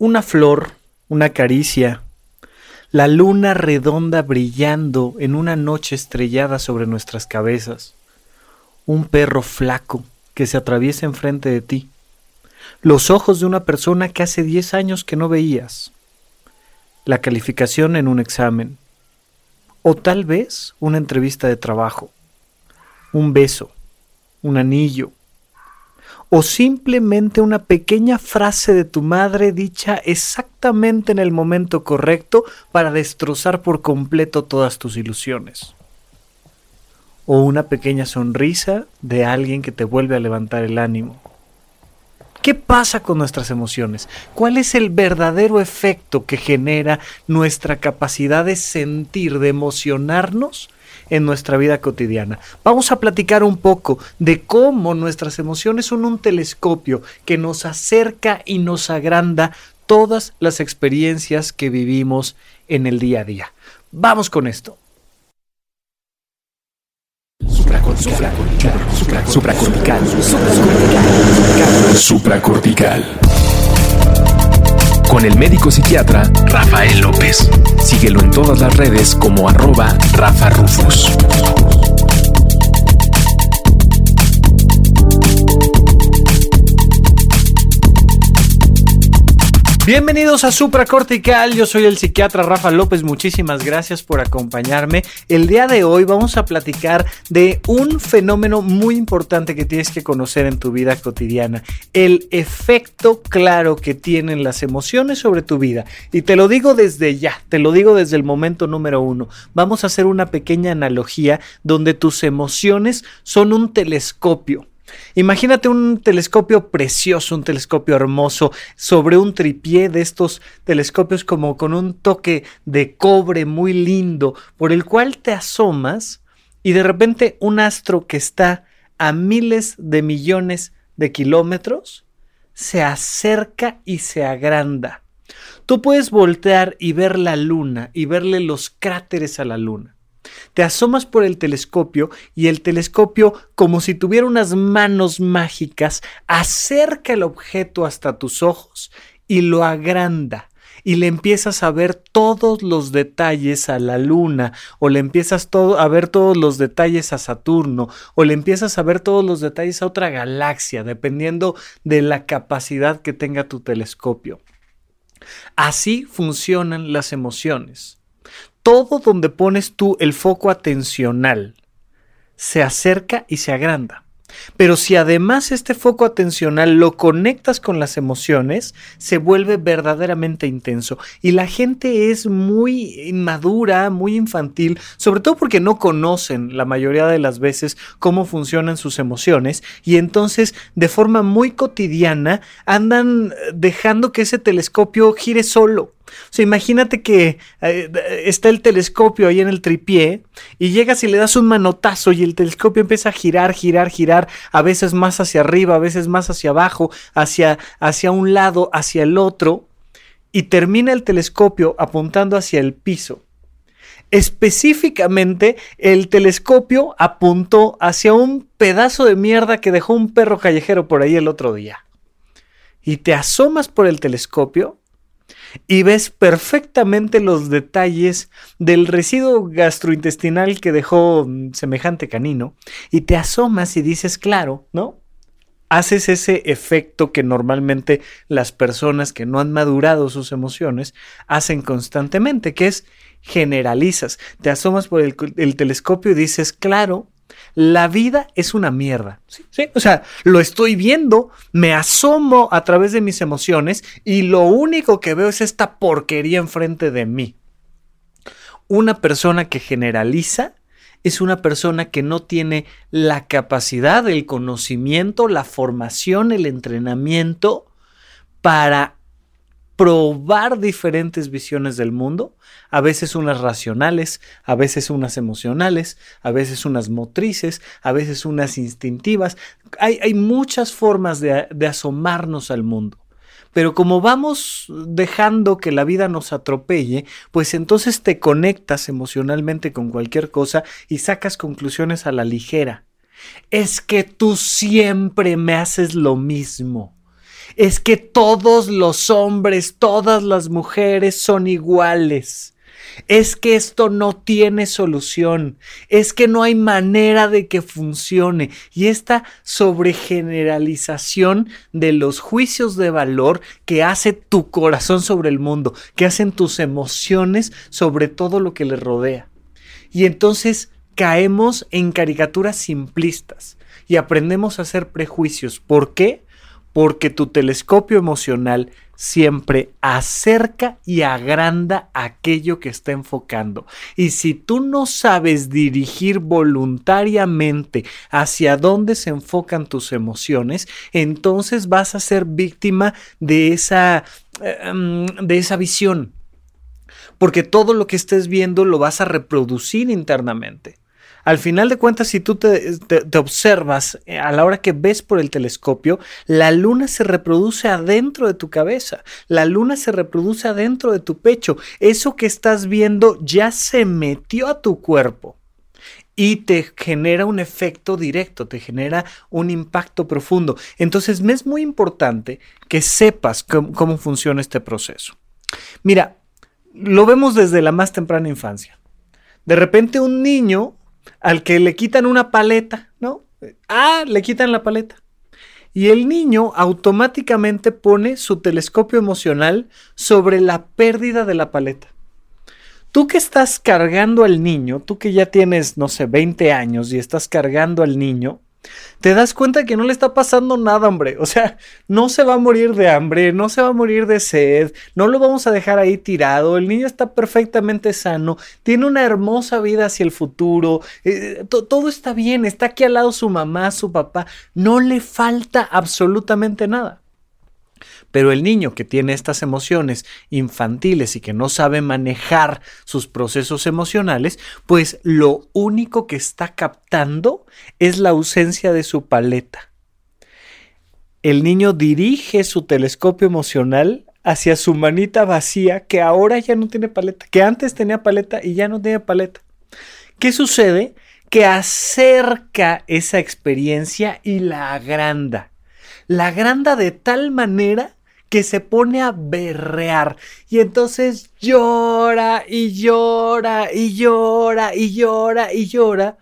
Una flor, una caricia, la luna redonda brillando en una noche estrellada sobre nuestras cabezas, un perro flaco que se atraviesa enfrente de ti, los ojos de una persona que hace 10 años que no veías, la calificación en un examen, o tal vez una entrevista de trabajo, un beso, un anillo, o simplemente una pequeña frase de tu madre dicha exactamente en el momento correcto para destrozar por completo todas tus ilusiones. O una pequeña sonrisa de alguien que te vuelve a levantar el ánimo. ¿Qué pasa con nuestras emociones? ¿Cuál es el verdadero efecto que genera nuestra capacidad de sentir, de emocionarnos en nuestra vida cotidiana? Vamos a platicar un poco de cómo nuestras emociones son un telescopio que nos acerca y nos agranda todas las experiencias que vivimos en el día a día. Vamos con esto. Con el médico psiquiatra Rafael López. Síguelo en todas las redes como arroba Rafa Rufus. Bienvenidos a Supracortical, yo soy el psiquiatra Rafa López, muchísimas gracias por acompañarme. El día de hoy vamos a platicar de un fenómeno muy importante que tienes que conocer en tu vida cotidiana, el efecto claro que tienen las emociones sobre tu vida. Y te lo digo desde ya, te lo digo desde el momento número uno. Vamos a hacer una pequeña analogía donde tus emociones son un telescopio Imagínate un telescopio precioso, un telescopio hermoso, sobre un tripié de estos telescopios como con un toque de cobre muy lindo, por el cual te asomas y de repente un astro que está a miles de millones de kilómetros se acerca y se agranda. Tú puedes voltear y ver la luna y verle los cráteres a la luna. Te asomas por el telescopio y el telescopio, como si tuviera unas manos mágicas, acerca el objeto hasta tus ojos y lo agranda. Y le empiezas a ver todos los detalles a la luna, o le empiezas a ver todos los detalles a Saturno, o le empiezas a ver todos los detalles a otra galaxia, dependiendo de la capacidad que tenga tu telescopio. Así funcionan las emociones todo donde pones tú el foco atencional se acerca y se agranda. Pero si además este foco atencional lo conectas con las emociones, se vuelve verdaderamente intenso. Y la gente es muy inmadura, muy infantil, sobre todo porque no conocen la mayoría de las veces cómo funcionan sus emociones y entonces de forma muy cotidiana andan dejando que ese telescopio gire solo. O sea, imagínate que eh, está el telescopio ahí en el tripié y llegas y le das un manotazo y el telescopio empieza a girar, girar, girar, a veces más hacia arriba, a veces más hacia abajo, hacia, hacia un lado, hacia el otro, y termina el telescopio apuntando hacia el piso. Específicamente, el telescopio apuntó hacia un pedazo de mierda que dejó un perro callejero por ahí el otro día. Y te asomas por el telescopio y ves perfectamente los detalles del residuo gastrointestinal que dejó mm, semejante canino y te asomas y dices, claro, ¿no? Haces ese efecto que normalmente las personas que no han madurado sus emociones hacen constantemente, que es generalizas. Te asomas por el, el telescopio y dices, claro, la vida es una mierda. ¿sí? O sea, lo estoy viendo, me asomo a través de mis emociones y lo único que veo es esta porquería enfrente de mí. Una persona que generaliza es una persona que no tiene la capacidad, el conocimiento, la formación, el entrenamiento para probar diferentes visiones del mundo, a veces unas racionales, a veces unas emocionales, a veces unas motrices, a veces unas instintivas. Hay, muchas formas de asomarnos al mundo. Pero como vamos dejando que la vida nos atropelle, pues entonces te conectas emocionalmente con cualquier cosa y sacas conclusiones a la ligera. Es que tú siempre me haces lo mismo Es que todos los hombres, todas las mujeres son iguales. Es que esto no tiene solución. Es que no hay manera de que funcione. Y esta sobregeneralización de los juicios de valor que hace tu corazón sobre el mundo, que hacen tus emociones sobre todo lo que le rodea. Y entonces caemos en caricaturas simplistas y aprendemos a hacer prejuicios. ¿Por qué? Porque tu telescopio emocional siempre acerca y agranda aquello que está enfocando. Y si tú no sabes dirigir voluntariamente hacia dónde se enfocan tus emociones, entonces vas a ser víctima de esa, em, de esa visión. Porque todo lo que estés viendo lo vas a reproducir internamente. Al final de cuentas, si tú te, observas eh, a la hora que ves por el telescopio, la luna se reproduce adentro de tu cabeza, la luna se reproduce adentro de tu pecho. Eso que estás viendo ya se metió a tu cuerpo y te genera un efecto directo, te genera un impacto profundo. Entonces, me es muy importante que sepas cómo funciona este proceso. Mira, lo vemos desde la más temprana infancia. De repente un niño al que le quitan una paleta, ¿no? Ah, le quitan la paleta. Y el niño automáticamente pone su telescopio emocional sobre la pérdida de la paleta. Tú que estás cargando al niño, tú que ya tienes, no sé, 20 años y estás cargando al niño, te das cuenta que no le está pasando nada, hombre. O sea, no se va a morir de hambre, no se va a morir de sed, no lo vamos a dejar ahí tirado. El niño está perfectamente sano, tiene una hermosa vida hacia el futuro, eh, todo está bien, está aquí al lado su mamá, su papá, no le falta absolutamente nada. Pero el niño que tiene estas emociones infantiles y que no sabe manejar sus procesos emocionales, pues lo único que está captando es la ausencia de su paleta. El niño dirige su telescopio emocional hacia su manita vacía que ahora ya no tiene paleta, que antes tenía paleta y ya no tiene paleta. ¿Qué sucede? Que acerca esa experiencia y la agranda. La agranda de tal manera que se pone a berrear y entonces llora y llora y llora y llora y llora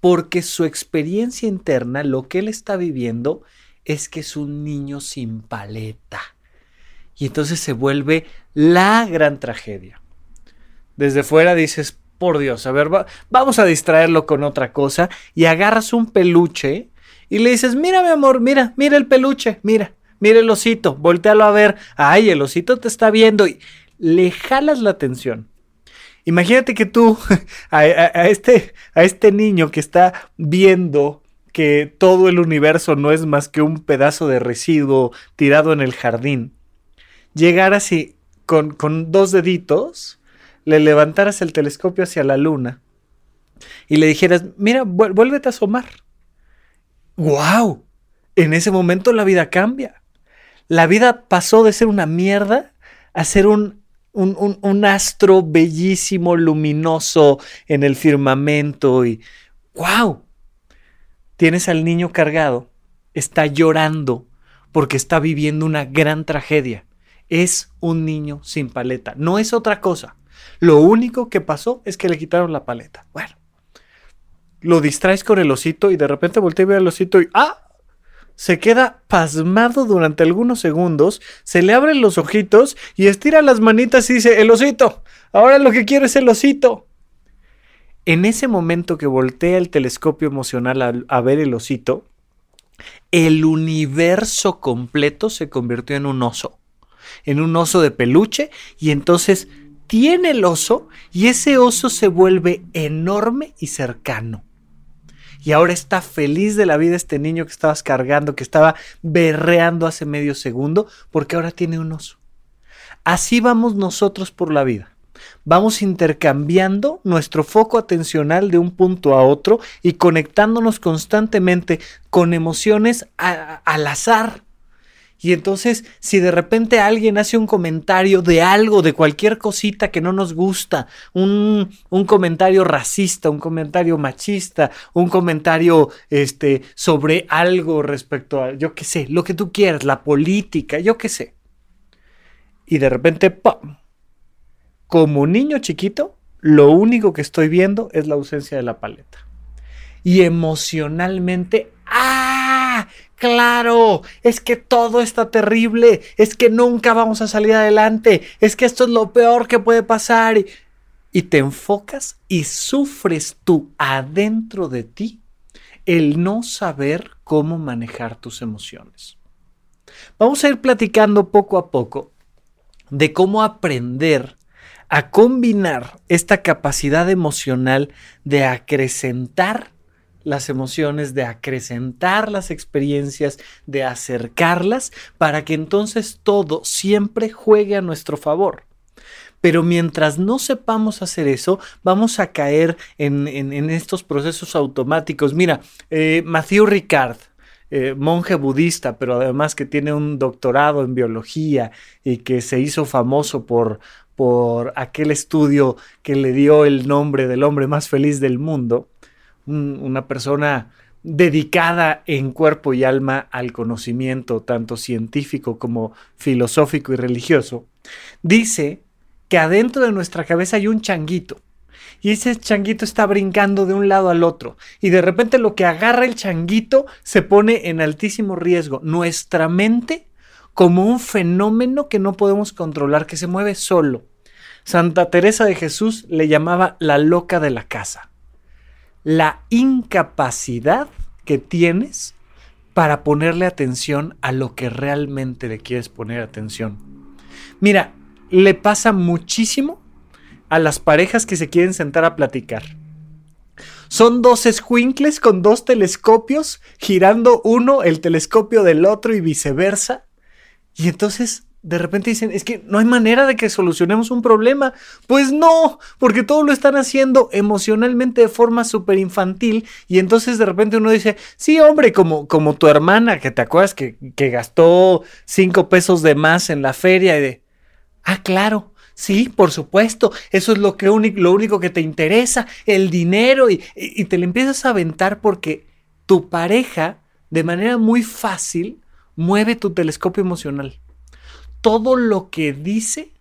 porque su experiencia interna, lo que él está viviendo, es que es un niño sin paleta. Y entonces se vuelve la gran tragedia. Desde fuera dices, por Dios, a ver, vamos a distraerlo con otra cosa y agarras un peluche y le dices, mira mi amor, mira, mira el peluche, mira mire el osito, voltealo a ver, ay, el osito te está viendo y le jalas la atención. Imagínate que tú, a, este, a este niño que está viendo que todo el universo no es más que un pedazo de residuo tirado en el jardín, llegaras y con, con dos deditos le levantaras el telescopio hacia la luna y le dijeras, mira, vuélvete a asomar. ¡Wow! En ese momento la vida cambia la vida pasó de ser una mierda a ser un, un, astro bellísimo, luminoso en el firmamento y ¡wow! Tienes al niño cargado, está llorando porque está viviendo una gran tragedia. Es un niño sin paleta, no es otra cosa. Lo único que pasó es que le quitaron la paleta. Bueno, lo distraes con el osito y de repente voltea y ve al osito y ¡ah! Se queda pasmado durante algunos segundos, se le abren los ojitos y estira las manitas y dice, el osito, ahora lo que quiero es el osito. En ese momento que voltea el telescopio emocional a, ver el osito, el universo completo se convirtió en un oso, en un oso de peluche y entonces tiene el oso y ese oso se vuelve enorme y cercano y ahora está feliz de la vida este niño que estabas cargando, que estaba berreando hace medio segundo, porque ahora tiene un oso. Así vamos nosotros por la vida. Vamos intercambiando nuestro foco atencional de un punto a otro y conectándonos constantemente con emociones al azar. Y entonces, si de repente alguien hace un comentario de algo, de cualquier cosita que no nos gusta, un, un comentario racista, un comentario machista, un comentario este, sobre algo respecto a, yo qué sé, lo que tú quieras, la política, yo qué sé. Y de repente, ¡pum! Como niño chiquito, lo único que estoy viendo es la ausencia de la paleta. Y emocionalmente, ¡ah! Claro, es que todo está terrible, es que nunca vamos a salir adelante, es que esto es lo peor que puede pasar. Y, te enfocas y sufres tú adentro de ti el no saber cómo manejar tus emociones. Vamos a ir platicando poco a poco de cómo aprender a combinar esta capacidad emocional de acrecentar las emociones, de acrecentar las experiencias, de acercarlas, para que entonces todo siempre juegue a nuestro favor. Pero mientras no sepamos hacer eso, vamos a caer en, estos procesos automáticos. Mira, eh, Matthew Ricard, eh, monje budista, pero además que tiene un doctorado en biología y que se hizo famoso por, por aquel estudio que le dio el nombre del hombre más feliz del mundo, una persona dedicada en cuerpo y alma al conocimiento, tanto científico como filosófico y religioso, dice que adentro de nuestra cabeza hay un changuito. Y ese changuito está brincando de un lado al otro. Y de repente lo que agarra el changuito se pone en altísimo riesgo. Nuestra mente como un fenómeno que no podemos controlar, que se mueve solo. Santa Teresa de Jesús le llamaba la loca de la casa la incapacidad que tienes para ponerle atención a lo que realmente le quieres poner atención. Mira, le pasa muchísimo a las parejas que se quieren sentar a platicar. Son dos escuincles con dos telescopios girando uno el telescopio del otro y viceversa. Y entonces de repente dicen, es que no hay manera de que solucionemos un problema. Pues no, porque todo lo están haciendo emocionalmente de forma súper infantil. Y entonces de repente uno dice, sí, hombre, como, como tu hermana, que te acuerdas que, que gastó cinco pesos de más en la feria y de, ah, claro. Sí, por supuesto, eso es lo, que lo único que te interesa, el dinero, y, y te le empiezas a aventar porque tu pareja, de manera muy fácil, mueve tu telescopio emocional todo lo que dice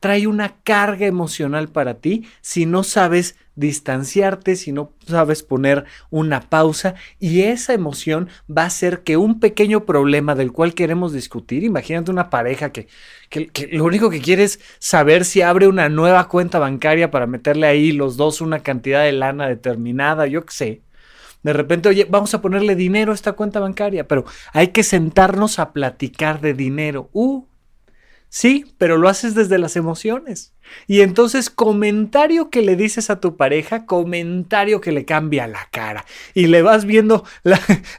trae una carga emocional para ti si no sabes distanciarte, si no sabes poner una pausa y esa emoción va a hacer que un pequeño problema del cual queremos discutir, imagínate una pareja que, que, lo único que quiere es saber si abre una nueva cuenta bancaria para meterle ahí los dos una cantidad de lana determinada, yo qué sé. De repente, oye, vamos a ponerle dinero a esta cuenta bancaria, pero hay que sentarnos a platicar de dinero. Uh, Sí, pero lo haces desde las emociones. Y entonces comentario que le dices a tu pareja, comentario que le cambia la cara. Y le vas viendo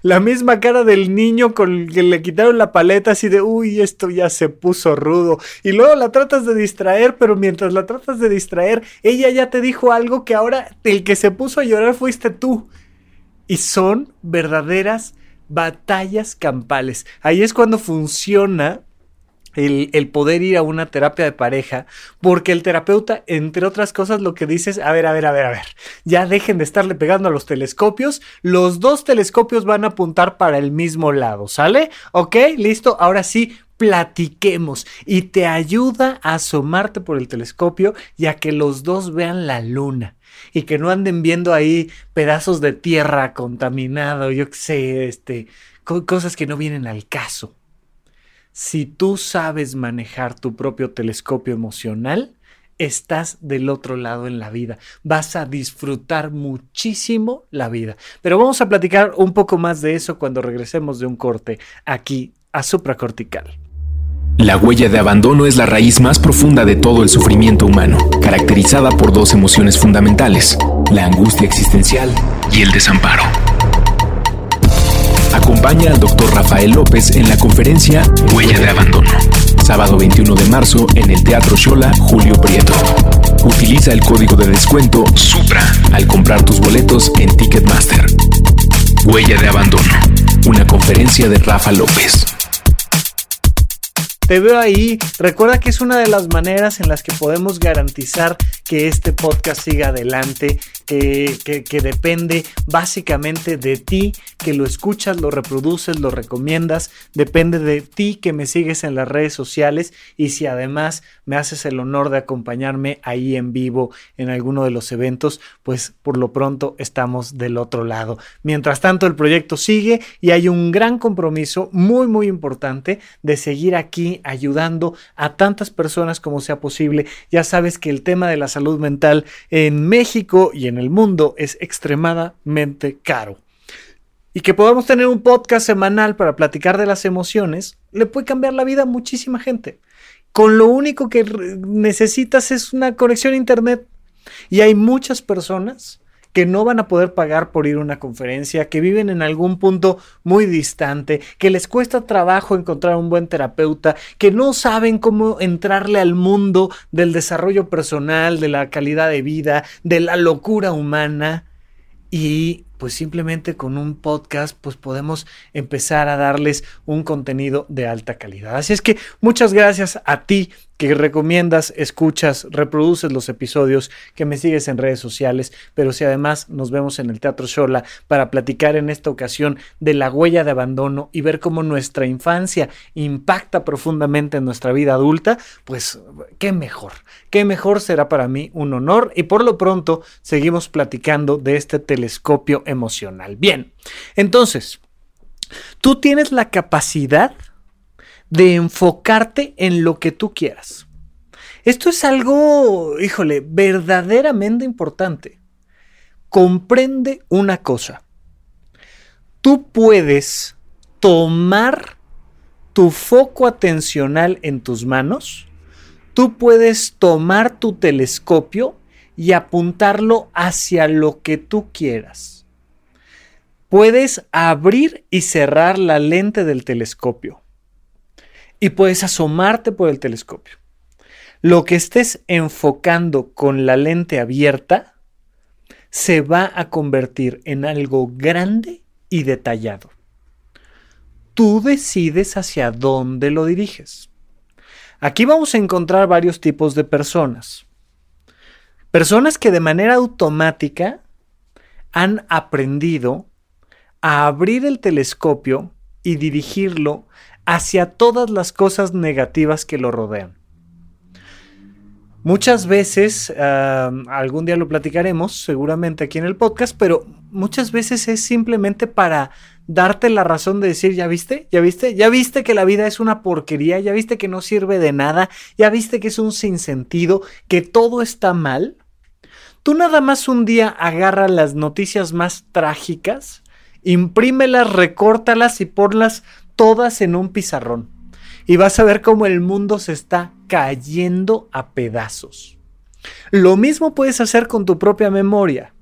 la, misma cara del niño con el que le quitaron la paleta así de, uy, esto ya se puso rudo. Y luego la tratas de distraer, pero mientras la tratas de distraer, ella ya te dijo algo que ahora el que se puso a llorar fuiste tú. Y son verdaderas batallas campales. Ahí es cuando funciona el, poder ir a una terapia de pareja, porque el terapeuta, entre otras cosas, lo que dice es, a ver, a ver, a ver, a ver, ya dejen de estarle pegando a los telescopios, los dos telescopios van a apuntar para el mismo lado, ¿sale? ¿Ok? Listo, ahora sí, platiquemos y te ayuda a asomarte por el telescopio y a que los dos vean la luna y que no anden viendo ahí pedazos de tierra contaminado, yo qué sé, este, cosas que no vienen al caso si tú sabes manejar tu propio telescopio emocional, estás del otro lado en la vida. Vas a disfrutar muchísimo la vida. Pero vamos a platicar un poco más de eso cuando regresemos de un corte aquí a supracortical. La huella de abandono es la raíz más profunda de todo el sufrimiento humano, caracterizada por dos emociones fundamentales, la angustia existencial y el desamparo. Acompaña al Dr. Rafael López en la conferencia Huella de Abandono, sábado 21 de marzo en el Teatro Shola Julio Prieto. Utiliza el código de descuento SUPRA al comprar tus boletos en Ticketmaster. Huella de Abandono, una conferencia de Rafa López. te veo ahí. Recuerda que es una de las maneras en las que podemos garantizar que este podcast siga adelante, que, que, depende básicamente de ti, que lo escuchas, lo reproduces, lo recomiendas, depende de ti que me sigues en las redes sociales y si además me haces el honor de acompañarme ahí en vivo en alguno de los eventos, pues por lo pronto estamos del otro lado. Mientras tanto, el proyecto sigue y hay un gran compromiso muy, muy importante de seguir aquí ayudando a tantas personas como sea posible. Ya sabes que el tema de la salud mental en México y en el mundo es extremadamente caro. Y que podamos tener un podcast semanal para platicar de las emociones le puede cambiar la vida a muchísima gente. Con lo único que necesitas es una conexión a internet. Y hay muchas personas que no van a poder pagar por ir a una conferencia, que viven en algún punto muy distante, que les cuesta trabajo encontrar un buen terapeuta, que no saben cómo entrarle al mundo del desarrollo personal, de la calidad de vida, de la locura humana y pues simplemente con un podcast pues podemos empezar a darles un contenido de alta calidad. Así es que muchas gracias a ti que recomiendas, escuchas, reproduces los episodios, que me sigues en redes sociales, pero si además nos vemos en el Teatro Shola para platicar en esta ocasión de la huella de abandono y ver cómo nuestra infancia impacta profundamente en nuestra vida adulta, pues qué mejor, qué mejor será para mí un honor y por lo pronto seguimos platicando de este telescopio emocional. Bien, entonces, tú tienes la capacidad de enfocarte en lo que tú quieras. Esto es algo, híjole, verdaderamente importante. Comprende una cosa. Tú puedes tomar tu foco atencional en tus manos, tú puedes tomar tu telescopio y apuntarlo hacia lo que tú quieras. Puedes abrir y cerrar la lente del telescopio y puedes asomarte por el telescopio. Lo que estés enfocando con la lente abierta se va a convertir en algo grande y detallado. Tú decides hacia dónde lo diriges. Aquí vamos a encontrar varios tipos de personas. Personas que de manera automática han aprendido a abrir el telescopio y dirigirlo hacia todas las cosas negativas que lo rodean. Muchas veces, algún día lo platicaremos seguramente aquí en el podcast, pero muchas veces es simplemente para darte la razón de decir, ya viste, ya viste, ya viste que la vida es una porquería, ya viste que no sirve de nada, ya viste que es un sinsentido, que todo está mal. Tú nada más un día agarra las noticias más trágicas, imprímelas, recórtalas y ponlas todas en un pizarrón. Y vas a ver cómo el mundo se está cayendo a pedazos. Lo mismo puedes hacer con tu propia memoria.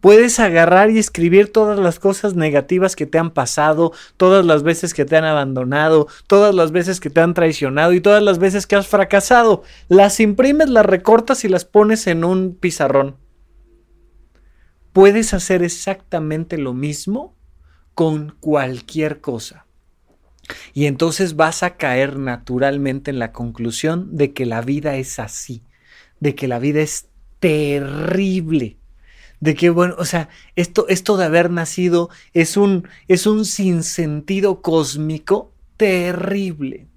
Puedes agarrar y escribir todas las cosas negativas que te han pasado, todas las veces que te han abandonado, todas las veces que te han traicionado y todas las veces que has fracasado. Las imprimes, las recortas y las pones en un pizarrón. Puedes hacer exactamente lo mismo con cualquier cosa. Y entonces vas a caer naturalmente en la conclusión de que la vida es así, de que la vida es terrible, de que bueno, o sea, esto, esto de haber nacido es un, es un sinsentido cósmico terrible.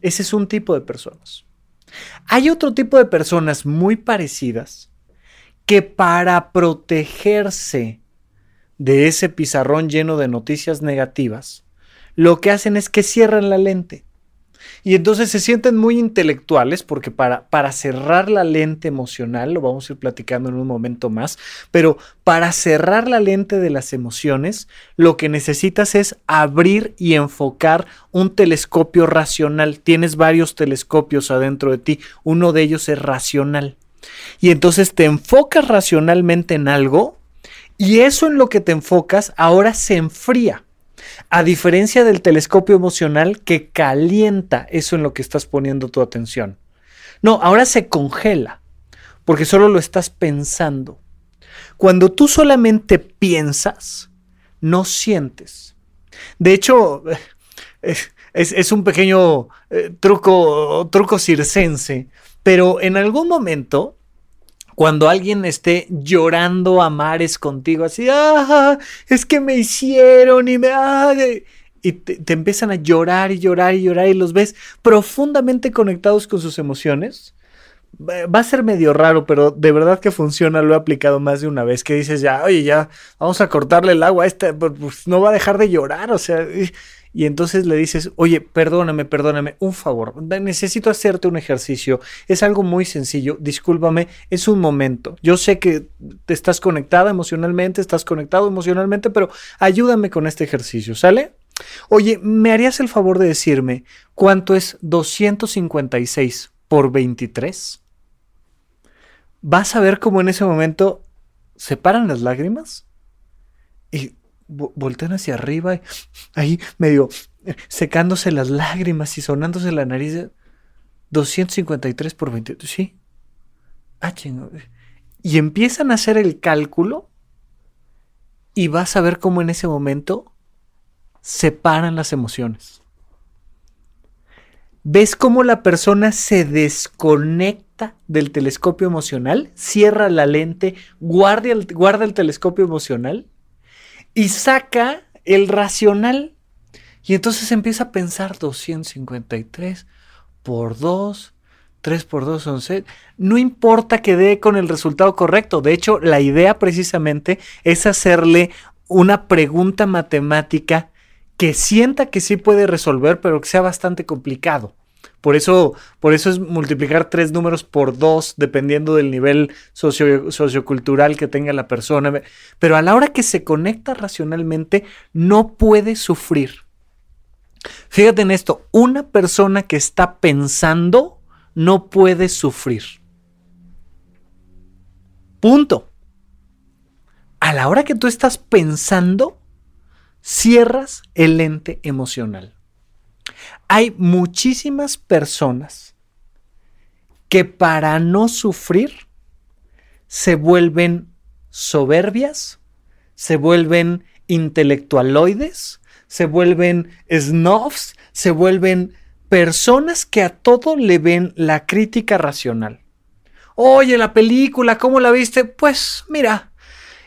Ese es un tipo de personas. Hay otro tipo de personas muy parecidas que para protegerse de ese pizarrón lleno de noticias negativas, lo que hacen es que cierran la lente. Y entonces se sienten muy intelectuales porque para, para, cerrar la lente emocional, lo vamos a ir platicando en un momento más, pero para cerrar la lente de las emociones, lo que necesitas es abrir y enfocar un telescopio racional. Tienes varios telescopios adentro de ti, uno de ellos es racional. Y entonces te enfocas racionalmente en algo y eso en lo que te enfocas ahora se enfría. A diferencia del telescopio emocional que calienta eso en lo que estás poniendo tu atención. No, ahora se congela, porque solo lo estás pensando. Cuando tú solamente piensas, no sientes. De hecho, es, un pequeño eh, truco, truco circense, pero en algún momento cuando alguien esté llorando a mares contigo, así, es que me hicieron y me... Ah, y te, empiezan a llorar y llorar y llorar y los ves profundamente conectados con sus emociones. Va a ser medio raro, pero de verdad que funciona, lo he aplicado más de una vez, que dices ya, oye, ya, vamos a cortarle el agua a este, pues no va a dejar de llorar, o sea, entonces le dices, oye, perdóname, perdóname, un favor, necesito hacerte un ejercicio, es algo muy sencillo, discúlpame, es un momento, yo sé que te estás conectada emocionalmente, estás conectado emocionalmente, pero ayúdame con este ejercicio, ¿sale? Oye, ¿me harías el favor de decirme cuánto es 256 por 23? Vas a ver cómo en ese momento se paran las lágrimas y voltean hacia arriba, ahí medio secándose las lágrimas y sonándose la nariz. 253 por 20. Sí. Ah, y empiezan a hacer el cálculo y vas a ver cómo en ese momento separan las emociones. ¿Ves cómo la persona se desconecta del telescopio emocional? Cierra la lente, guarda guarda el telescopio emocional y saca el racional. Y entonces empieza a pensar 253 por 2, 3 por 2 son 6. No importa que dé con el resultado correcto. De hecho, la idea precisamente es hacerle una pregunta matemática que sienta que sí puede resolver, pero que sea bastante complicado. Por eso, por eso es multiplicar tres números por dos, dependiendo del nivel sociocultural que tenga la persona. Pero a la hora que se conecta racionalmente, no puede sufrir. Fíjate en esto, una persona que está pensando no puede sufrir. Punto. A la hora que tú estás pensando, cierras el lente emocional. Hay muchísimas personas que para no sufrir se vuelven soberbias, se vuelven intelectualoides, se vuelven snobs, se vuelven personas que a todo le ven la crítica racional. Oye, la película, ¿cómo la viste? Pues mira,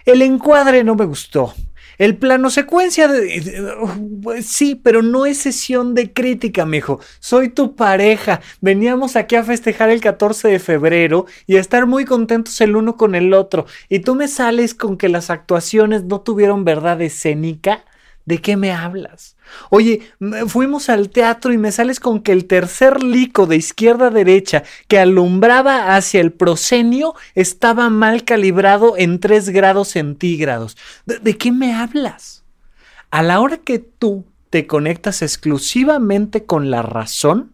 el encuadre no me gustó. El plano secuencia, de, pues sí, pero no es sesión de crítica, mijo. Soy tu pareja. Veníamos aquí a festejar el 14 de febrero y a estar muy contentos el uno con el otro. Y tú me sales con que las actuaciones no tuvieron verdad escénica. ¿De qué me hablas? Oye, fuimos al teatro y me sales con que el tercer lico de izquierda a derecha que alumbraba hacia el proscenio estaba mal calibrado en 3 grados centígrados. ¿De, qué me hablas? A la hora que tú te conectas exclusivamente con la razón,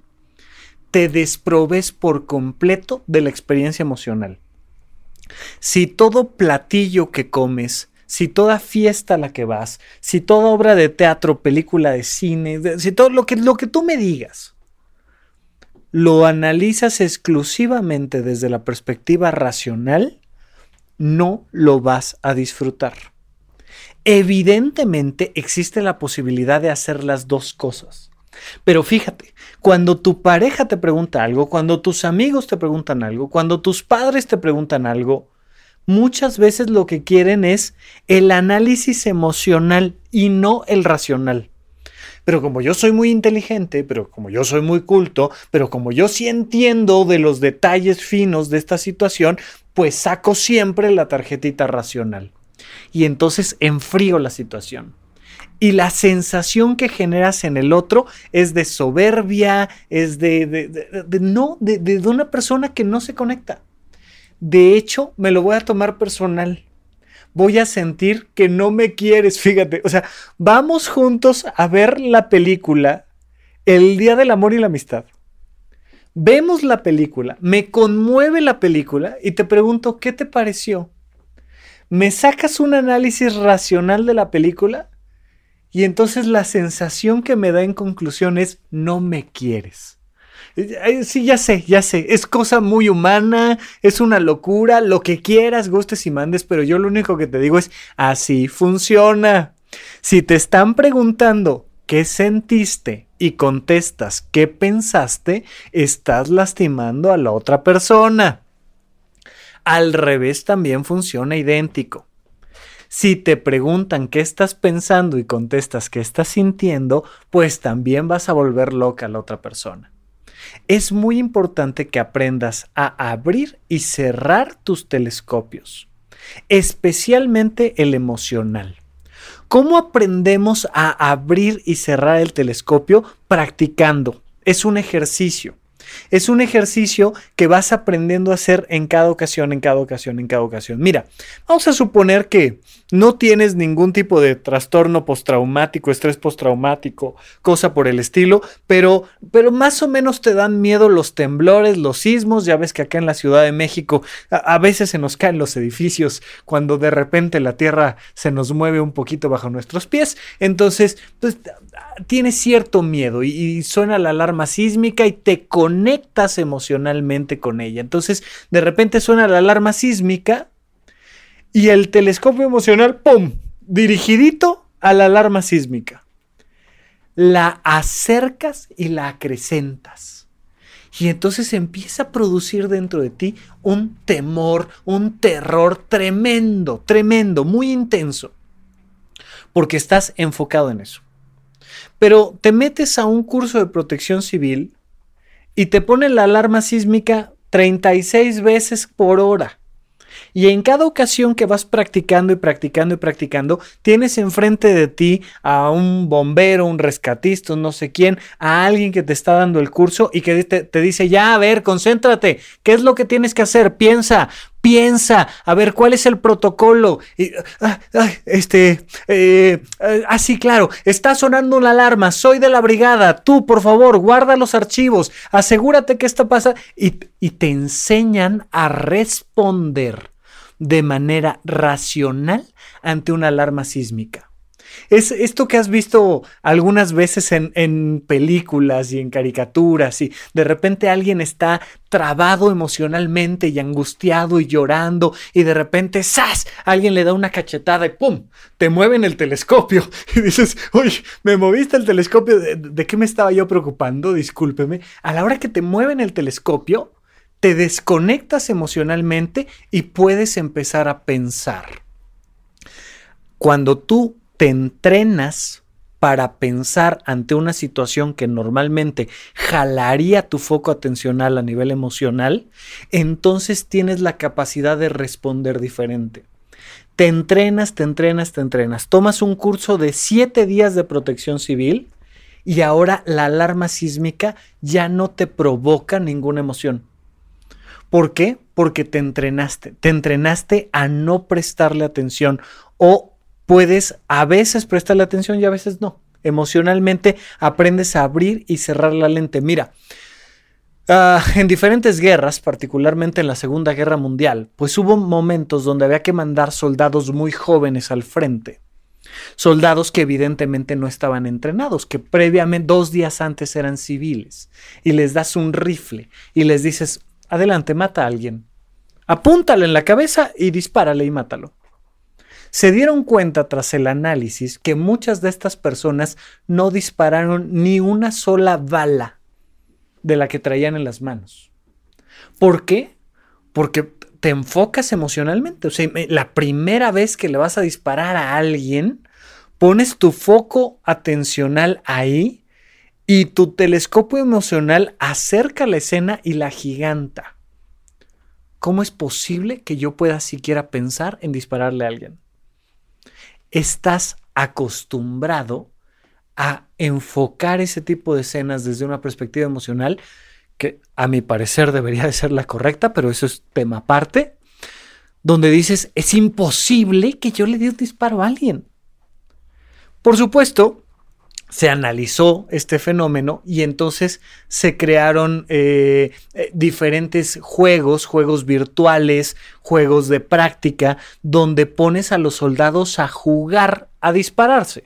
te desproves por completo de la experiencia emocional. Si todo platillo que comes si toda fiesta a la que vas, si toda obra de teatro, película de cine, si todo lo que, lo que tú me digas, lo analizas exclusivamente desde la perspectiva racional, no lo vas a disfrutar. Evidentemente existe la posibilidad de hacer las dos cosas. Pero fíjate, cuando tu pareja te pregunta algo, cuando tus amigos te preguntan algo, cuando tus padres te preguntan algo, muchas veces lo que quieren es el análisis emocional y no el racional. Pero como yo soy muy inteligente, pero como yo soy muy culto, pero como yo sí entiendo de los detalles finos de esta situación, pues saco siempre la tarjetita racional. Y entonces enfrío la situación. Y la sensación que generas en el otro es de soberbia, es de, de no, de una persona que no se conecta. De hecho, me lo voy a tomar personal. Voy a sentir que no me quieres, fíjate. O sea, vamos juntos a ver la película El Día del Amor y la Amistad. Vemos la película, me conmueve la película y te pregunto, ¿qué te pareció? ¿Me sacas un análisis racional de la película? Y entonces la sensación que me da en conclusión es, no me quieres. Sí, ya sé, ya sé. Es cosa muy humana, es una locura, lo que quieras, gustes y mandes, pero yo lo único que te digo es, así funciona. Si te están preguntando qué sentiste y contestas qué pensaste, estás lastimando a la otra persona. Al revés también funciona idéntico. Si te preguntan qué estás pensando y contestas qué estás sintiendo, pues también vas a volver loca a la otra persona. Es muy importante que aprendas a abrir y cerrar tus telescopios, especialmente el emocional. ¿Cómo aprendemos a abrir y cerrar el telescopio? Practicando. Es un ejercicio. Es un ejercicio que vas aprendiendo a hacer en cada ocasión, en cada ocasión, en cada ocasión. Mira, vamos a suponer que no tienes ningún tipo de trastorno postraumático, estrés postraumático, cosa por el estilo, pero, pero más o menos te dan miedo los temblores, los sismos. Ya ves que acá en la Ciudad de México a, a veces se nos caen los edificios cuando de repente la tierra se nos mueve un poquito bajo nuestros pies. Entonces, pues tienes cierto miedo y, suena la alarma sísmica y te conectas emocionalmente con ella. Entonces, de repente suena la alarma sísmica y el telescopio emocional, ¡pum!, dirigidito a la alarma sísmica. La acercas y la acrecentas. Y entonces empieza a producir dentro de ti un temor, un terror tremendo, tremendo, muy intenso. Porque estás enfocado en eso. Pero te metes a un curso de protección civil y te pone la alarma sísmica 36 veces por hora. Y en cada ocasión que vas practicando y practicando y practicando, tienes enfrente de ti a un bombero, un rescatista, no sé quién, a alguien que te está dando el curso y que te, te dice, ya, a ver, concéntrate, ¿qué es lo que tienes que hacer? Piensa, piensa, a ver cuál es el protocolo. Ah, ah, este, eh, ah, sí, claro, está sonando la alarma, soy de la brigada, tú, por favor, guarda los archivos, asegúrate que esto pasa y te enseñan a responder de manera racional ante una alarma sísmica. Es esto que has visto algunas veces en, en, películas y en caricaturas y de repente alguien está trabado emocionalmente y angustiado y llorando y de repente. Alguien le da una cachetada y ¡pum! Te mueven el telescopio y dices, oye, me moviste el telescopio, ¿De, ¿de qué me estaba yo preocupando? Discúlpeme. A la hora que te mueven el telescopio, te desconectas emocionalmente y puedes empezar a pensar. Cuando tú te entrenas para pensar ante una situación que normalmente jalaría tu foco atencional a nivel emocional, entonces tienes la capacidad de responder diferente. Te entrenas, te entrenas, te entrenas. Tomas un curso de siete días de protección civil y ahora la alarma sísmica ya no te provoca ninguna emoción ¿Por qué? Porque te entrenaste, te entrenaste a no prestarle atención o puedes a veces prestarle atención y a veces no. Emocionalmente aprendes a abrir y cerrar la lente. Mira, uh, en diferentes guerras, particularmente en la Segunda Guerra Mundial, pues hubo momentos donde había que mandar soldados muy jóvenes al frente. Soldados que evidentemente no estaban entrenados, que previamente dos días antes eran civiles, y les das un rifle y les dices, Adelante, mata a alguien. Apúntale en la cabeza y dispárale y mátalo. Se dieron cuenta tras el análisis que muchas de estas personas no dispararon ni una sola bala de la que traían en las manos. ¿Por qué? Porque te enfocas emocionalmente. O sea, la primera vez que le vas a disparar a alguien, pones tu foco atencional ahí y tu telescopio emocional acerca la escena y la giganta. ¿Cómo es posible que yo pueda siquiera pensar en dispararle a alguien? Estás acostumbrado a enfocar ese tipo de escenas desde una perspectiva emocional que a mi parecer debería de ser la correcta, pero eso es tema aparte, donde dices, es imposible que yo le dé un disparo a alguien. Por supuesto, se analizó este fenómeno y entonces se crearon eh, eh, diferentes juegos, juegos virtuales, juegos de práctica, donde pones a los soldados a jugar, a dispararse.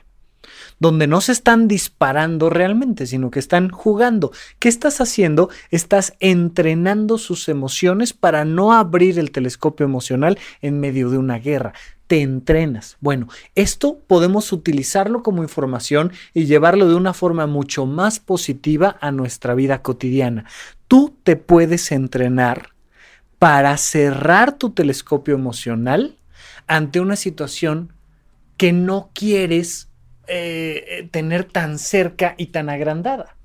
Donde no se están disparando realmente, sino que están jugando. ¿Qué estás haciendo? Estás entrenando sus emociones para no abrir el telescopio emocional en medio de una guerra te entrenas. Bueno, esto podemos utilizarlo como información y llevarlo de una forma mucho más positiva a nuestra vida cotidiana. Tú te puedes entrenar para cerrar tu telescopio emocional ante una situación que no quieres eh, tener tan cerca y tan agrandada.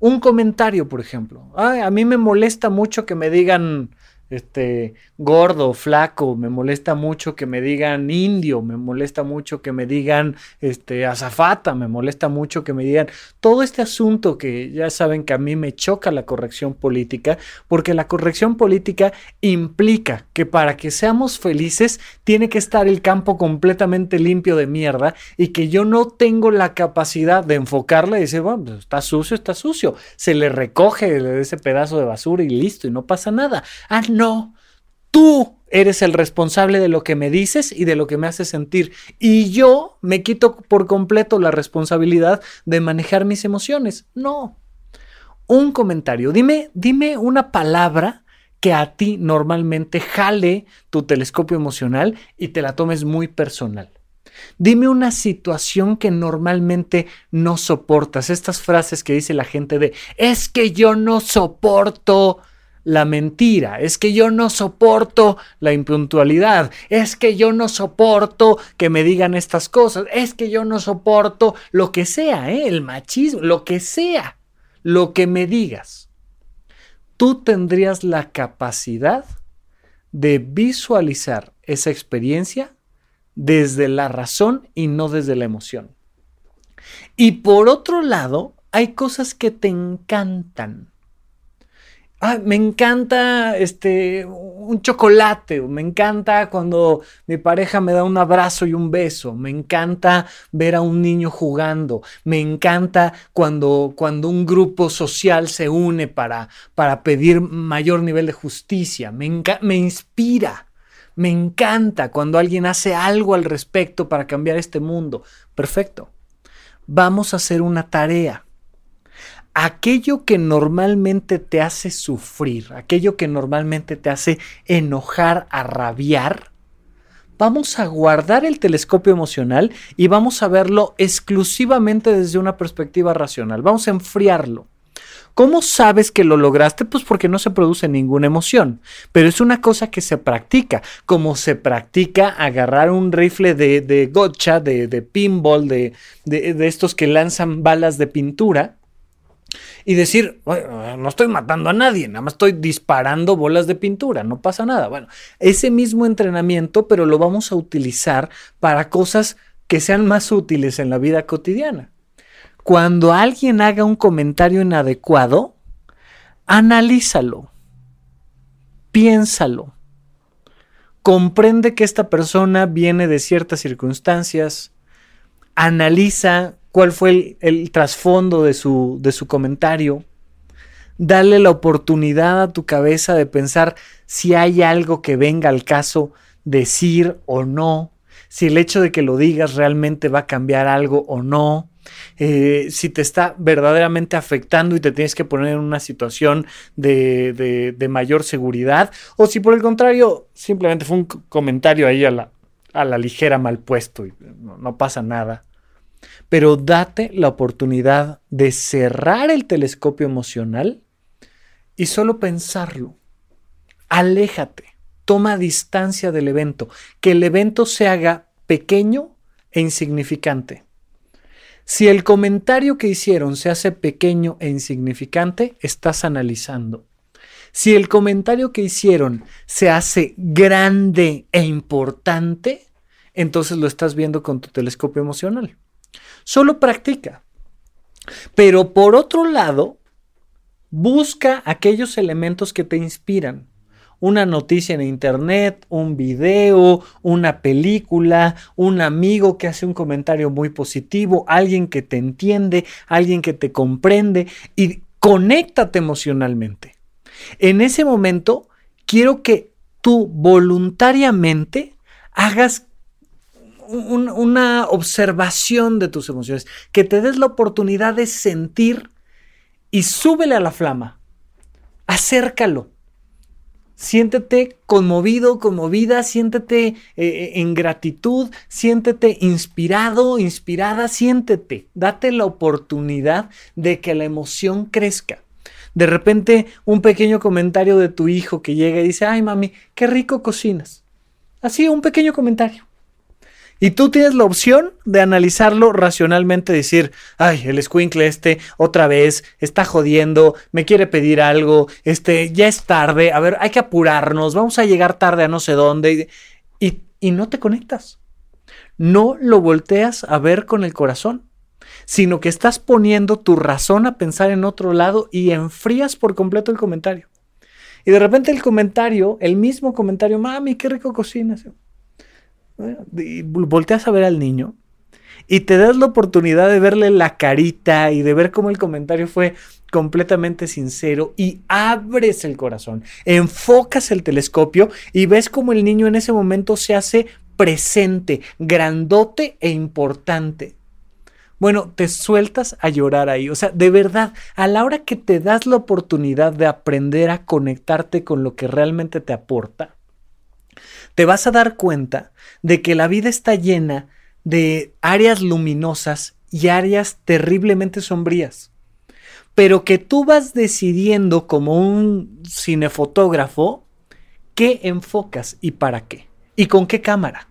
Un comentario, por ejemplo. a mí me molesta mucho que me digan este, gordo, flaco, me molesta mucho que me digan indio, me molesta mucho que me digan este, azafata, me molesta mucho que me digan todo este asunto que ya saben que a mí me choca la corrección política, porque la corrección política implica que para que seamos felices tiene que estar el campo completamente limpio de mierda y que yo no tengo la capacidad de enfocarla y decir, bueno, pues, está sucio, está sucio, se le recoge ese pedazo de basura y listo, y no pasa nada. Ah, no, tú eres el responsable de lo que me dices y de lo que me haces sentir. Y yo me quito por completo la responsabilidad de manejar mis emociones. No. Un comentario. Dime, dime una palabra que a ti normalmente jale tu telescopio emocional y te la tomes muy personal. Dime una situación que normalmente no soportas. Estas frases que dice la gente de es que yo no soporto la mentira, es que yo no soporto la impuntualidad, es que yo no soporto que me digan estas cosas, es que yo no soporto lo que sea, ¿eh? el machismo, lo que sea, lo que me digas. Tú tendrías la capacidad de visualizar esa experiencia desde la razón y no desde la emoción. Y por otro lado, hay cosas que te encantan me encanta este un chocolate, me encanta cuando mi pareja me da un abrazo y un beso, me encanta ver a un niño jugando, me encanta cuando, cuando un grupo social se une para, para pedir mayor nivel de justicia, me, me inspira. Me encanta cuando alguien hace algo al respecto para cambiar este mundo. Perfecto. Vamos a hacer una tarea aquello que normalmente te hace sufrir, aquello que normalmente te hace enojar, a rabiar, vamos a guardar el telescopio emocional y vamos a verlo exclusivamente desde una perspectiva racional. Vamos a enfriarlo. ¿Cómo sabes que lo lograste? Pues porque no se produce ninguna emoción, pero es una cosa que se practica, como se practica agarrar un rifle de, de gotcha, de, pinball, de, de estos que lanzan balas de pintura, y decir, no estoy matando a nadie, nada más estoy disparando bolas de pintura, no pasa nada. Bueno, ese mismo entrenamiento, pero lo vamos a utilizar para cosas que sean más útiles en la vida cotidiana. Cuando alguien haga un comentario inadecuado, analízalo, piénsalo, comprende que esta persona viene de ciertas circunstancias, analiza cuál fue el, trasfondo de su, de su comentario. Dale la oportunidad a tu cabeza de pensar si hay algo que venga al caso decir o no, si el hecho de que lo digas realmente va a cambiar algo o no, eh, si te está verdaderamente afectando y te tienes que poner en una situación de, de, mayor seguridad, o si por el contrario simplemente fue un comentario ahí a la, a la ligera mal puesto y no pasa nada pero date la oportunidad de cerrar el telescopio emocional y solo pensarlo. Aléjate, toma distancia del evento, que el evento se haga pequeño e insignificante. Si el comentario que hicieron se hace pequeño e insignificante, estás analizando. Si el comentario que hicieron se hace grande e importante, entonces lo estás viendo con tu telescopio emocional. Solo practica. Pero por otro lado, busca aquellos elementos que te inspiran. Una noticia en internet, un video, una película, un amigo que hace un comentario muy positivo, alguien que te entiende, alguien que te comprende y conéctate emocionalmente. En ese momento, quiero que tú voluntariamente hagas una observación de tus emociones, que te des la oportunidad de sentir y súbele a la flama. Acércalo. Siéntete conmovido, conmovida, siéntete eh, eh, en gratitud, siéntete inspirado, inspirada, siéntete. Date la oportunidad de que la emoción crezca. De repente, un pequeño comentario de tu hijo que llega y dice, ay mami, qué rico cocinas. Así, un pequeño comentario. Y tú tienes la opción de analizarlo racionalmente, decir, ay, el squinkle este otra vez está jodiendo, me quiere pedir algo, este, ya es tarde, a ver, hay que apurarnos, vamos a llegar tarde a no sé dónde. Y, y no te conectas. No lo volteas a ver con el corazón, sino que estás poniendo tu razón a pensar en otro lado y enfrías por completo el comentario. Y de repente el comentario, el mismo comentario, mami, qué rico cocinas volteas a ver al niño y te das la oportunidad de verle la carita y de ver cómo el comentario fue completamente sincero y abres el corazón, enfocas el telescopio y ves cómo el niño en ese momento se hace presente, grandote e importante. Bueno, te sueltas a llorar ahí. O sea, de verdad, a la hora que te das la oportunidad de aprender a conectarte con lo que realmente te aporta, te vas a dar cuenta de que la vida está llena de áreas luminosas y áreas terriblemente sombrías, pero que tú vas decidiendo como un cinefotógrafo qué enfocas y para qué y con qué cámara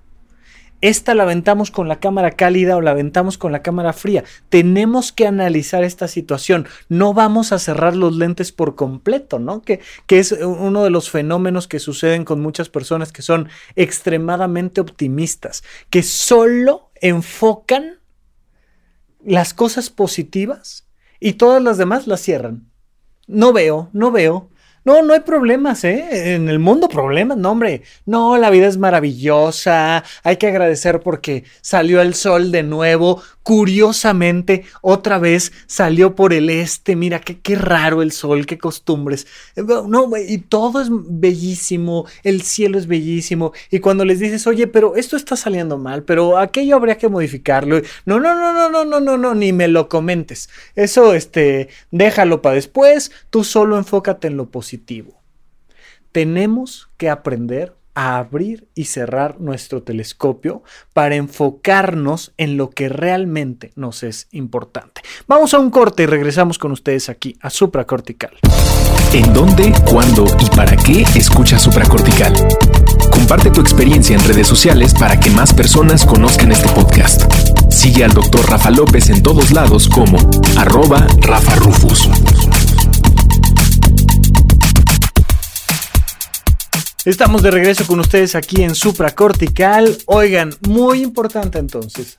esta la aventamos con la cámara cálida o la aventamos con la cámara fría. Tenemos que analizar esta situación. No vamos a cerrar los lentes por completo, ¿no? Que, que es uno de los fenómenos que suceden con muchas personas que son extremadamente optimistas, que solo enfocan las cosas positivas y todas las demás las cierran. No veo, no veo, no, no hay problemas, ¿eh? En el mundo problemas, no, hombre. No, la vida es maravillosa. Hay que agradecer porque salió el sol de nuevo. Curiosamente, otra vez salió por el este. Mira, qué, qué raro el sol, qué costumbres. Eh, no, y todo es bellísimo. El cielo es bellísimo. Y cuando les dices, oye, pero esto está saliendo mal, pero aquello habría que modificarlo. No, no, no, no, no, no, no, no, ni me lo comentes. Eso, este, déjalo para después. Tú solo enfócate en lo positivo tenemos que aprender a abrir y cerrar nuestro telescopio para enfocarnos en lo que realmente nos es importante. Vamos a un corte y regresamos con ustedes aquí a Supracortical. ¿En dónde, cuándo y para qué escucha Supracortical? Comparte tu experiencia en redes sociales para que más personas conozcan este podcast. Sigue al doctor Rafa López en todos lados como arroba Rafa Rufus. Estamos de regreso con ustedes aquí en Supracortical. Oigan, muy importante entonces.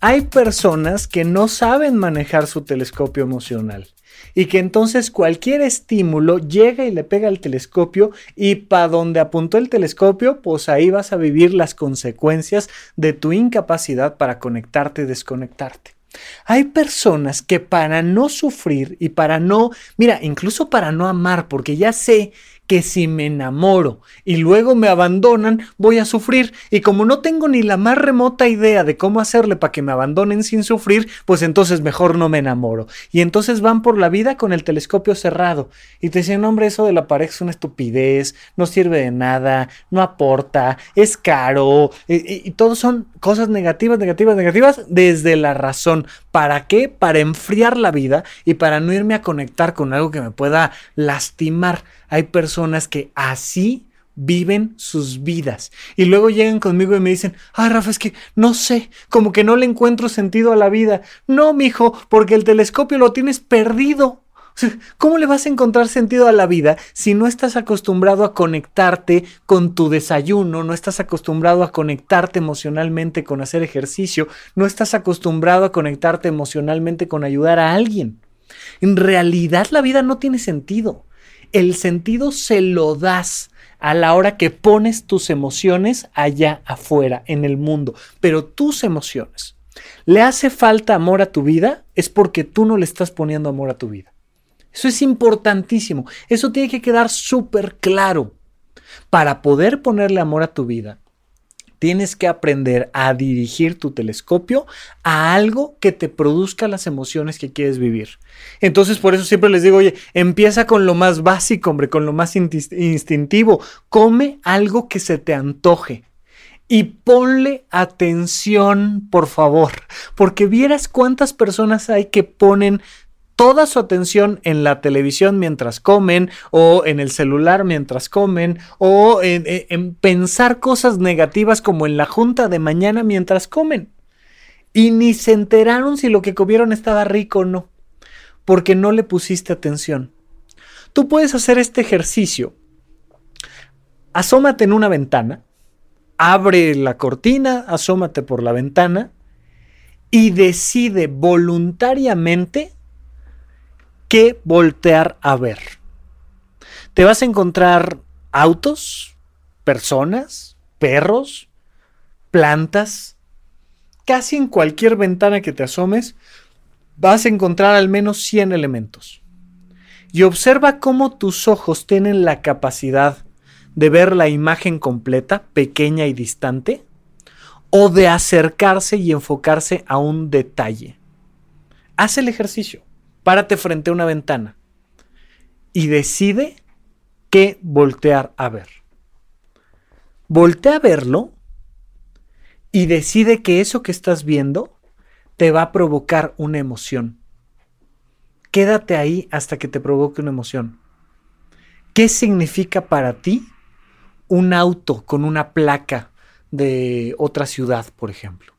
Hay personas que no saben manejar su telescopio emocional y que entonces cualquier estímulo llega y le pega al telescopio y para donde apuntó el telescopio, pues ahí vas a vivir las consecuencias de tu incapacidad para conectarte y desconectarte. Hay personas que para no sufrir y para no, mira, incluso para no amar, porque ya sé que si me enamoro y luego me abandonan, voy a sufrir. Y como no tengo ni la más remota idea de cómo hacerle para que me abandonen sin sufrir, pues entonces mejor no me enamoro. Y entonces van por la vida con el telescopio cerrado. Y te dicen, hombre, eso de la pareja es una estupidez, no sirve de nada, no aporta, es caro. Y, y, todos son cosas negativas, negativas, negativas desde la razón. ¿Para qué? Para enfriar la vida y para no irme a conectar con algo que me pueda lastimar. Hay personas que así viven sus vidas. Y luego llegan conmigo y me dicen, ah, Rafa, es que no sé, como que no le encuentro sentido a la vida. No, mijo, porque el telescopio lo tienes perdido. ¿Cómo le vas a encontrar sentido a la vida si no estás acostumbrado a conectarte con tu desayuno, no estás acostumbrado a conectarte emocionalmente con hacer ejercicio, no estás acostumbrado a conectarte emocionalmente con ayudar a alguien? En realidad la vida no tiene sentido. El sentido se lo das a la hora que pones tus emociones allá afuera, en el mundo, pero tus emociones. ¿Le hace falta amor a tu vida? Es porque tú no le estás poniendo amor a tu vida. Eso es importantísimo. Eso tiene que quedar súper claro. Para poder ponerle amor a tu vida, Tienes que aprender a dirigir tu telescopio a algo que te produzca las emociones que quieres vivir. Entonces, por eso siempre les digo, oye, empieza con lo más básico, hombre, con lo más instintivo. Come algo que se te antoje. Y ponle atención, por favor, porque vieras cuántas personas hay que ponen toda su atención en la televisión mientras comen o en el celular mientras comen o en, pensar cosas negativas como en la junta de mañana mientras comen. Y ni se enteraron si lo que comieron estaba rico o no, porque no le pusiste atención. Tú puedes hacer este ejercicio. Asómate en una ventana, abre la cortina, asómate por la ventana y decide voluntariamente que voltear a ver. Te vas a encontrar autos, personas, perros, plantas. Casi en cualquier ventana que te asomes, vas a encontrar al menos 100 elementos. Y observa cómo tus ojos tienen la capacidad de ver la imagen completa, pequeña y distante, o de acercarse y enfocarse a un detalle. Haz el ejercicio párate frente a una ventana y decide qué voltear a ver. Voltea a verlo y decide que eso que estás viendo te va a provocar una emoción. Quédate ahí hasta que te provoque una emoción. ¿Qué significa para ti un auto con una placa de otra ciudad, por ejemplo?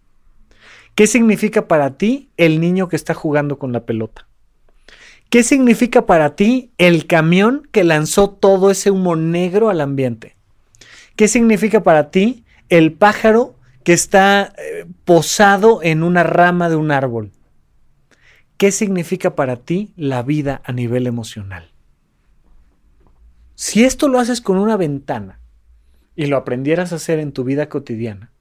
¿Qué significa para ti el niño que está jugando con la pelota? ¿Qué significa para ti el camión que lanzó todo ese humo negro al ambiente? ¿Qué significa para ti el pájaro que está eh, posado en una rama de un árbol? ¿Qué significa para ti la vida a nivel emocional? Si esto lo haces con una ventana y lo aprendieras a hacer en tu vida cotidiana,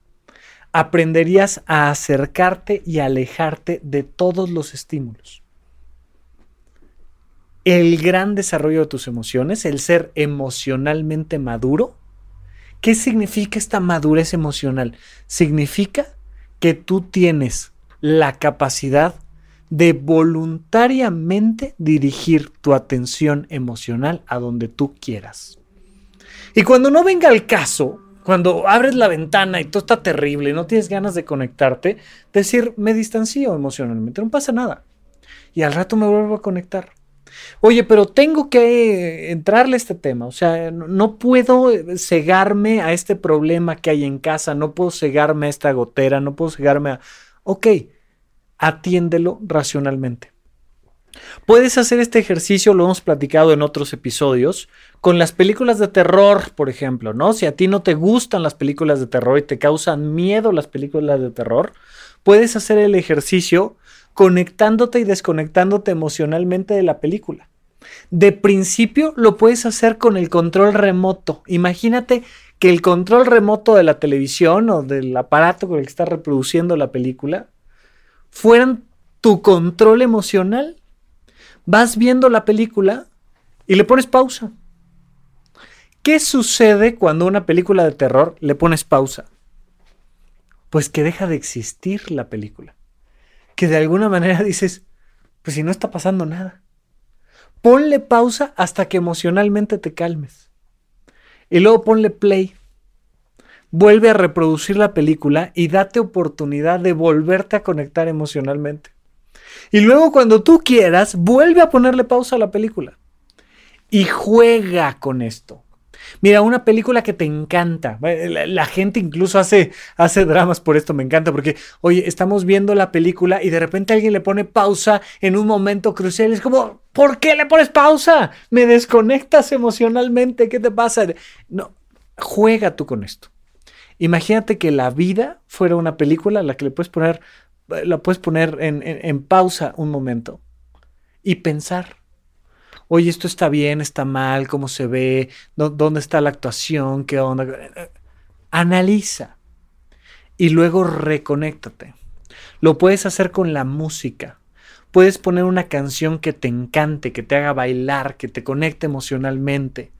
aprenderías a acercarte y alejarte de todos los estímulos el gran desarrollo de tus emociones, el ser emocionalmente maduro. ¿Qué significa esta madurez emocional? Significa que tú tienes la capacidad de voluntariamente dirigir tu atención emocional a donde tú quieras. Y cuando no venga el caso, cuando abres la ventana y todo está terrible y no tienes ganas de conectarte, decir, me distancio emocionalmente, no pasa nada. Y al rato me vuelvo a conectar. Oye, pero tengo que entrarle a este tema. O sea, no puedo cegarme a este problema que hay en casa, no puedo cegarme a esta gotera, no puedo cegarme a... Ok, atiéndelo racionalmente. Puedes hacer este ejercicio, lo hemos platicado en otros episodios, con las películas de terror, por ejemplo, ¿no? Si a ti no te gustan las películas de terror y te causan miedo las películas de terror, puedes hacer el ejercicio conectándote y desconectándote emocionalmente de la película. De principio lo puedes hacer con el control remoto. Imagínate que el control remoto de la televisión o del aparato con el que estás reproduciendo la película fueran tu control emocional. Vas viendo la película y le pones pausa. ¿Qué sucede cuando una película de terror le pones pausa? Pues que deja de existir la película que de alguna manera dices, pues si no está pasando nada. Ponle pausa hasta que emocionalmente te calmes. Y luego ponle play. Vuelve a reproducir la película y date oportunidad de volverte a conectar emocionalmente. Y luego cuando tú quieras, vuelve a ponerle pausa a la película. Y juega con esto. Mira, una película que te encanta. La, gente incluso hace, hace dramas por esto, me encanta, porque, oye, estamos viendo la película y de repente alguien le pone pausa en un momento crucial. Es como, ¿por qué le pones pausa? Me desconectas emocionalmente, ¿qué te pasa? No, juega tú con esto. Imagínate que la vida fuera una película a la que le puedes poner, la puedes poner en pausa un momento y pensar oye, esto está bien, está mal, cómo se ve, dónde está la actuación, qué onda. Analiza y luego reconéctate. Lo puedes hacer con la música. Puedes poner una canción que te encante, que te haga bailar, que te conecte emocionalmente.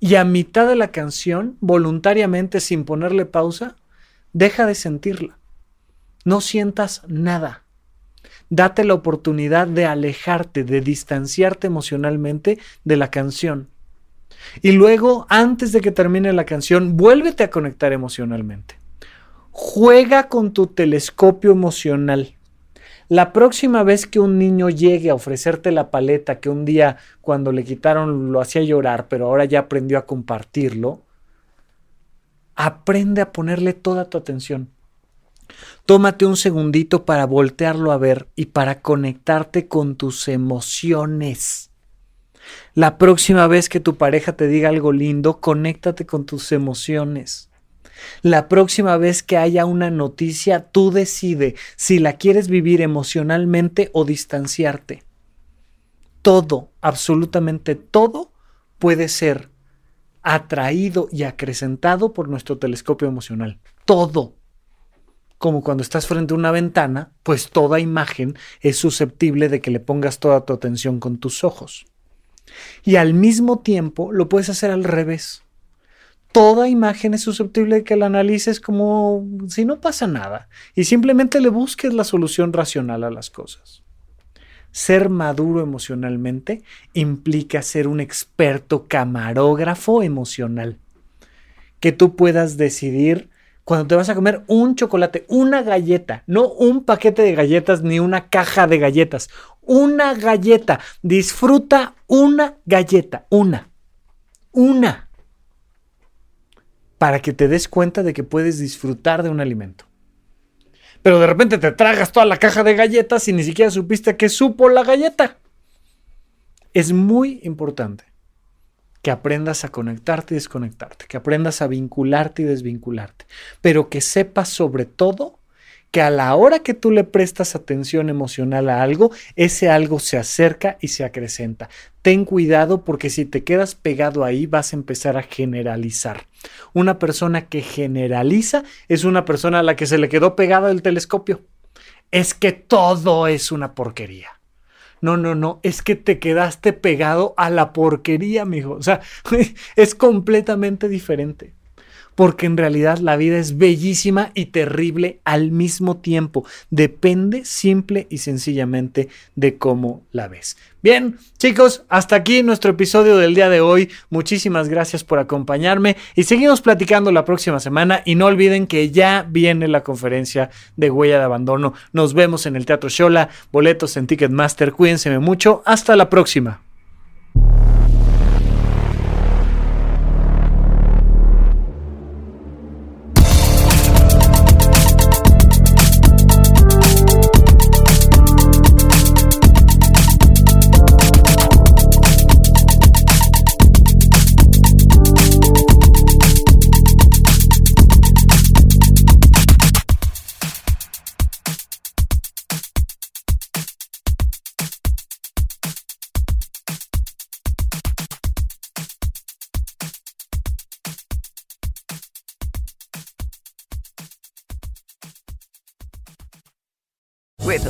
Y a mitad de la canción, voluntariamente, sin ponerle pausa, deja de sentirla. No sientas nada. Date la oportunidad de alejarte, de distanciarte emocionalmente de la canción. Y luego, antes de que termine la canción, vuélvete a conectar emocionalmente. Juega con tu telescopio emocional. La próxima vez que un niño llegue a ofrecerte la paleta que un día cuando le quitaron lo hacía llorar, pero ahora ya aprendió a compartirlo, aprende a ponerle toda tu atención. Tómate un segundito para voltearlo a ver y para conectarte con tus emociones. La próxima vez que tu pareja te diga algo lindo, conéctate con tus emociones. La próxima vez que haya una noticia, tú decide si la quieres vivir emocionalmente o distanciarte. Todo, absolutamente todo, puede ser atraído y acrecentado por nuestro telescopio emocional. Todo. Como cuando estás frente a una ventana, pues toda imagen es susceptible de que le pongas toda tu atención con tus ojos. Y al mismo tiempo lo puedes hacer al revés. Toda imagen es susceptible de que la analices como si no pasa nada y simplemente le busques la solución racional a las cosas. Ser maduro emocionalmente implica ser un experto camarógrafo emocional. Que tú puedas decidir cuando te vas a comer un chocolate, una galleta, no un paquete de galletas ni una caja de galletas, una galleta. Disfruta una galleta, una. Una. Para que te des cuenta de que puedes disfrutar de un alimento. Pero de repente te tragas toda la caja de galletas y ni siquiera supiste que supo la galleta. Es muy importante que aprendas a conectarte y desconectarte, que aprendas a vincularte y desvincularte, pero que sepas sobre todo que a la hora que tú le prestas atención emocional a algo, ese algo se acerca y se acrecenta. Ten cuidado porque si te quedas pegado ahí vas a empezar a generalizar. Una persona que generaliza es una persona a la que se le quedó pegada el telescopio. Es que todo es una porquería. No, no, no, es que te quedaste pegado a la porquería, mijo. O sea, es completamente diferente porque en realidad la vida es bellísima y terrible al mismo tiempo. Depende simple y sencillamente de cómo la ves. Bien, chicos, hasta aquí nuestro episodio del día de hoy. Muchísimas gracias por acompañarme y seguimos platicando la próxima semana y no olviden que ya viene la conferencia de huella de abandono. Nos vemos en el Teatro Shola, boletos en Ticketmaster. Cuídense mucho. Hasta la próxima.